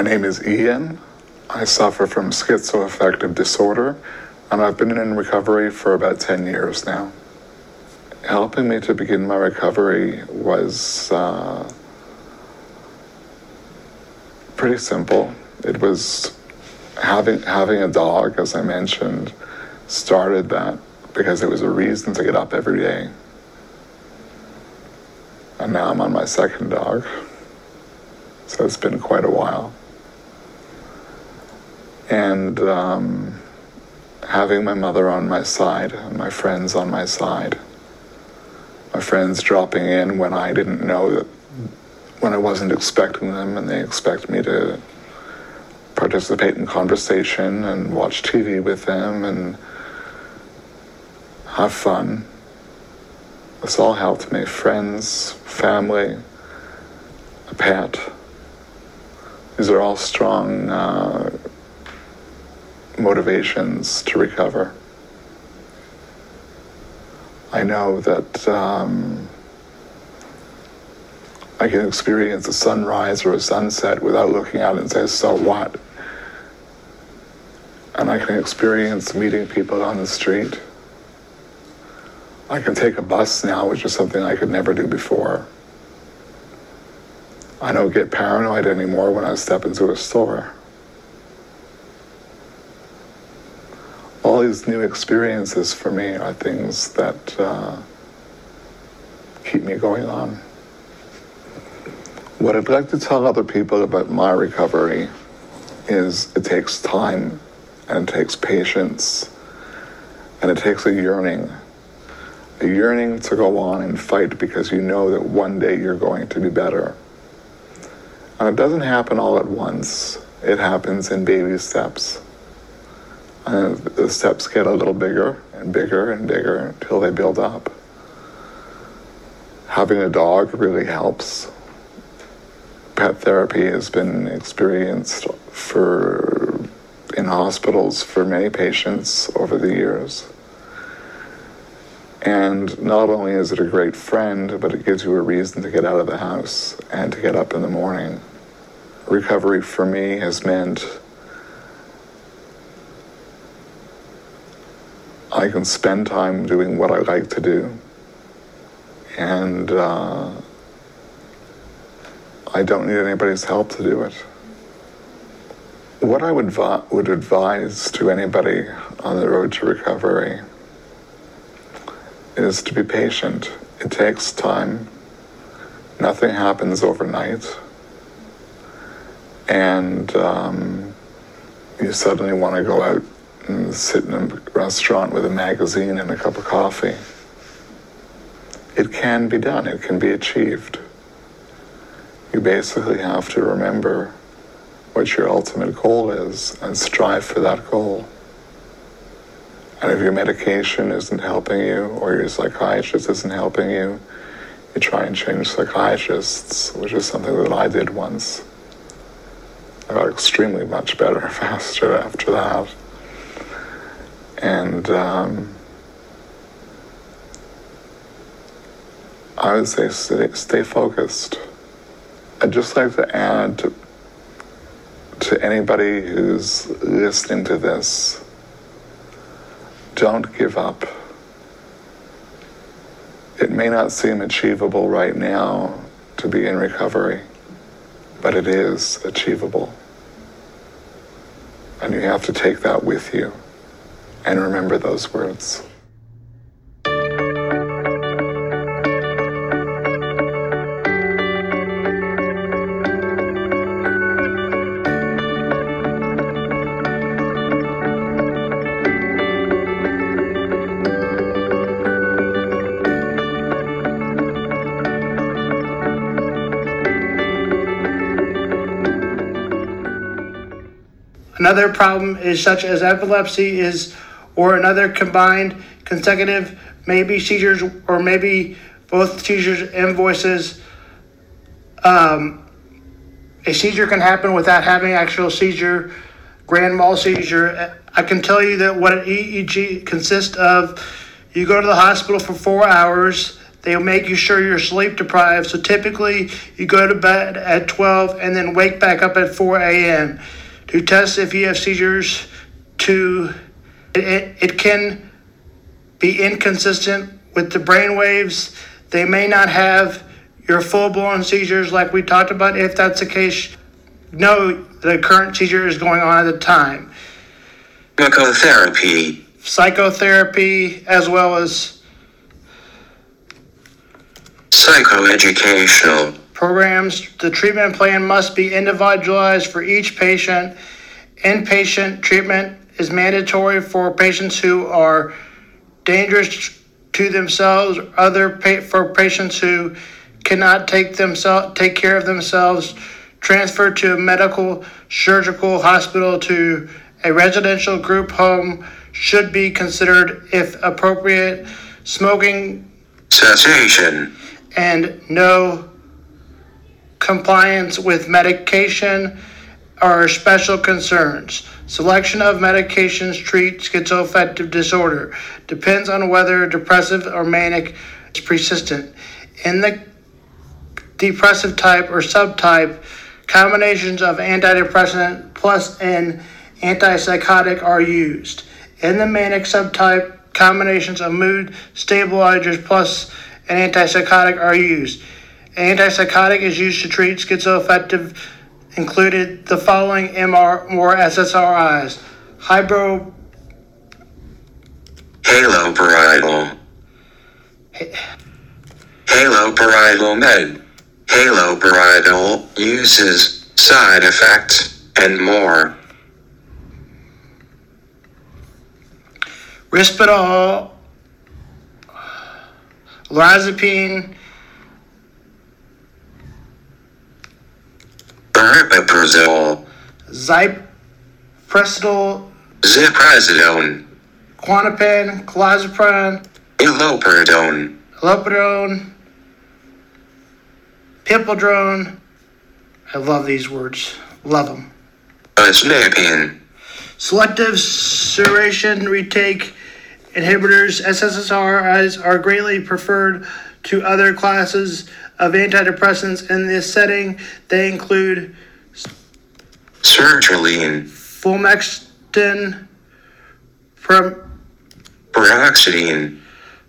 My name is Ian. I suffer from schizoaffective disorder, and I've been in recovery for about 10 years now. Helping me to begin my recovery was uh, pretty simple. It was having having a dog, as I mentioned, started that because it was a reason to get up every day. And now I'm on my second dog. So it's been quite a while and um, having my mother on my side and my friends on my side. My friends dropping in when I didn't know that, when I wasn't expecting them, and they expect me to participate in conversation and watch TV with them and have fun. This all helped me. Friends, family, a pet. These are all strong uh, motivations to recover. I know that um, I can experience a sunrise or a sunset without looking out and say, so what? And I can experience meeting people on the street. I can take a bus now, which is something I could never do before. I don't get paranoid anymore when I step into a store. All these new experiences for me are things that uh, keep me going on. What I'd like to tell other people about my recovery is it takes time and it takes patience and it takes a yearning. A yearning to go on and fight because you know that one day you're going to be better. And it doesn't happen all at once, it happens in baby steps. And the steps get a little bigger and bigger and bigger until they build up. Having a dog really helps. Pet therapy has been experienced for in hospitals for many patients over the years. And not only is it a great friend, but it gives you a reason to get out of the house and to get up in the morning. Recovery for me has meant I can spend time doing what I like to do. And uh, I don't need anybody's help to do it. What I would, would advise to anybody on the road to recovery is to be patient. It takes time. Nothing happens overnight. And um, you suddenly want to go out and sit in a restaurant with a magazine and a cup of coffee. It can be done, it can be achieved. You basically have to remember what your ultimate goal is and strive for that goal. And if your medication isn't helping you or your psychiatrist isn't helping you, you try and change psychiatrists, which is something that I did once. I got extremely much better faster after that and um, I would say stay, stay, focused. I'd just like to add to, to anybody who's listening to this don't give up. It may not seem achievable right now to be in recovery, but it is achievable. And you have to take that with you and remember those words. Another problem is such as epilepsy is or another combined consecutive maybe seizures or maybe both seizures and voices. Um, a seizure can happen without having actual seizure, grand mal seizure. I can tell you that what an EEG consists of. You go to the hospital for four hours. They'll make you sure you're sleep deprived. So typically, you go to bed at 12 and then wake back up at 4 a.m. to test if you have seizures. To it, it can be inconsistent with the brain waves. They may not have your full blown seizures like we talked about. If that's the case, know the current seizure is going on at the time. Psychotherapy. Psychotherapy, as well as Psychoeducational. programs. The treatment plan must be individualized for each patient. Inpatient treatment is mandatory for patients who are dangerous to themselves, other pa- for patients who cannot take themselves take care of themselves. Transfer to a medical surgical hospital to a residential group home should be considered if appropriate. Smoking Cessation. and no compliance with medication are special concerns. Selection of medications treat schizoaffective disorder depends on whether depressive or manic is persistent. In the depressive type or subtype, combinations of antidepressant plus an antipsychotic are used. In the manic subtype, combinations of mood stabilizers plus an antipsychotic are used. An antipsychotic is used to treat schizoaffective, included the following MR or SSRIs: hybro, Haloperidol. Haloperidol med. Haloperidol uses side effects and more. Risperdal, lorazepam, Aripiprazole. zypresidol, Ziprasidone. Quantipan, clozapine, Iloperidone. Lopidone, Pipodrone. I love these words. Love them. Azlipine. Selective serration retake inhibitors, SSRIs, are greatly preferred to other classes of antidepressants in this setting. They include Sertraline. Prom- Paroxetine.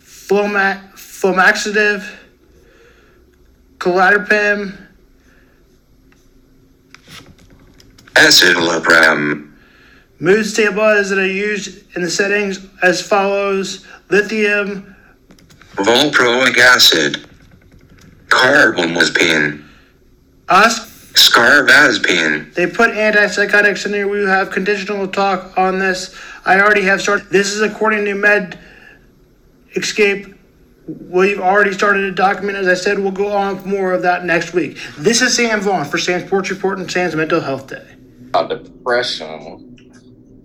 Floma- Flomaxitive, Cladripam, Escitalopram. Mood stabilizers that are used in the settings as follows lithium, Valproic acid. Carbamazepine. us. Scarbazepine. They put antipsychotics in there. We have conditional talk on this. I already have started. This is according to Med Escape. We've already started a document. As I said, we'll go on with more of that next week. This is Sam Vaughn for Sam's Sports Report and Sam's Mental Health Day. about depression.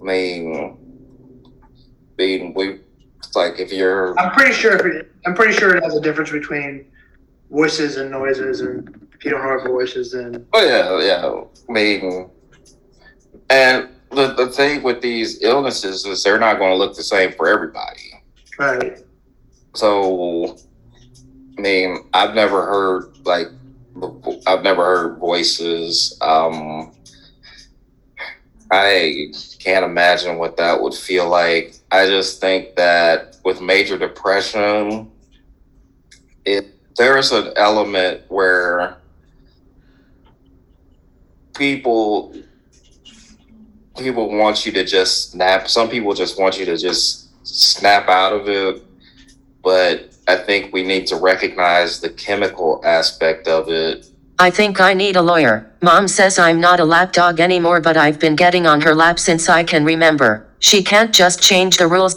I mean, being we it's like if you're I'm pretty sure. If it, I'm pretty sure it has a difference between voices and noises, and if you don't know our voices, then oh yeah yeah I mean, and the the thing with these illnesses is they're not going to look the same for everybody. right. So, I mean, I've never heard like I've never heard voices. Um, I can't imagine what that would feel like. I just think that with major depression, it there's an element where people people want you to just snap. Some people just want you to just snap out of it but I think we need to recognize the chemical aspect of it. I think I need a lawyer. Mom says I'm not a lapdog anymore, but I've been getting on her lap since I can remember. She can't just change the rules.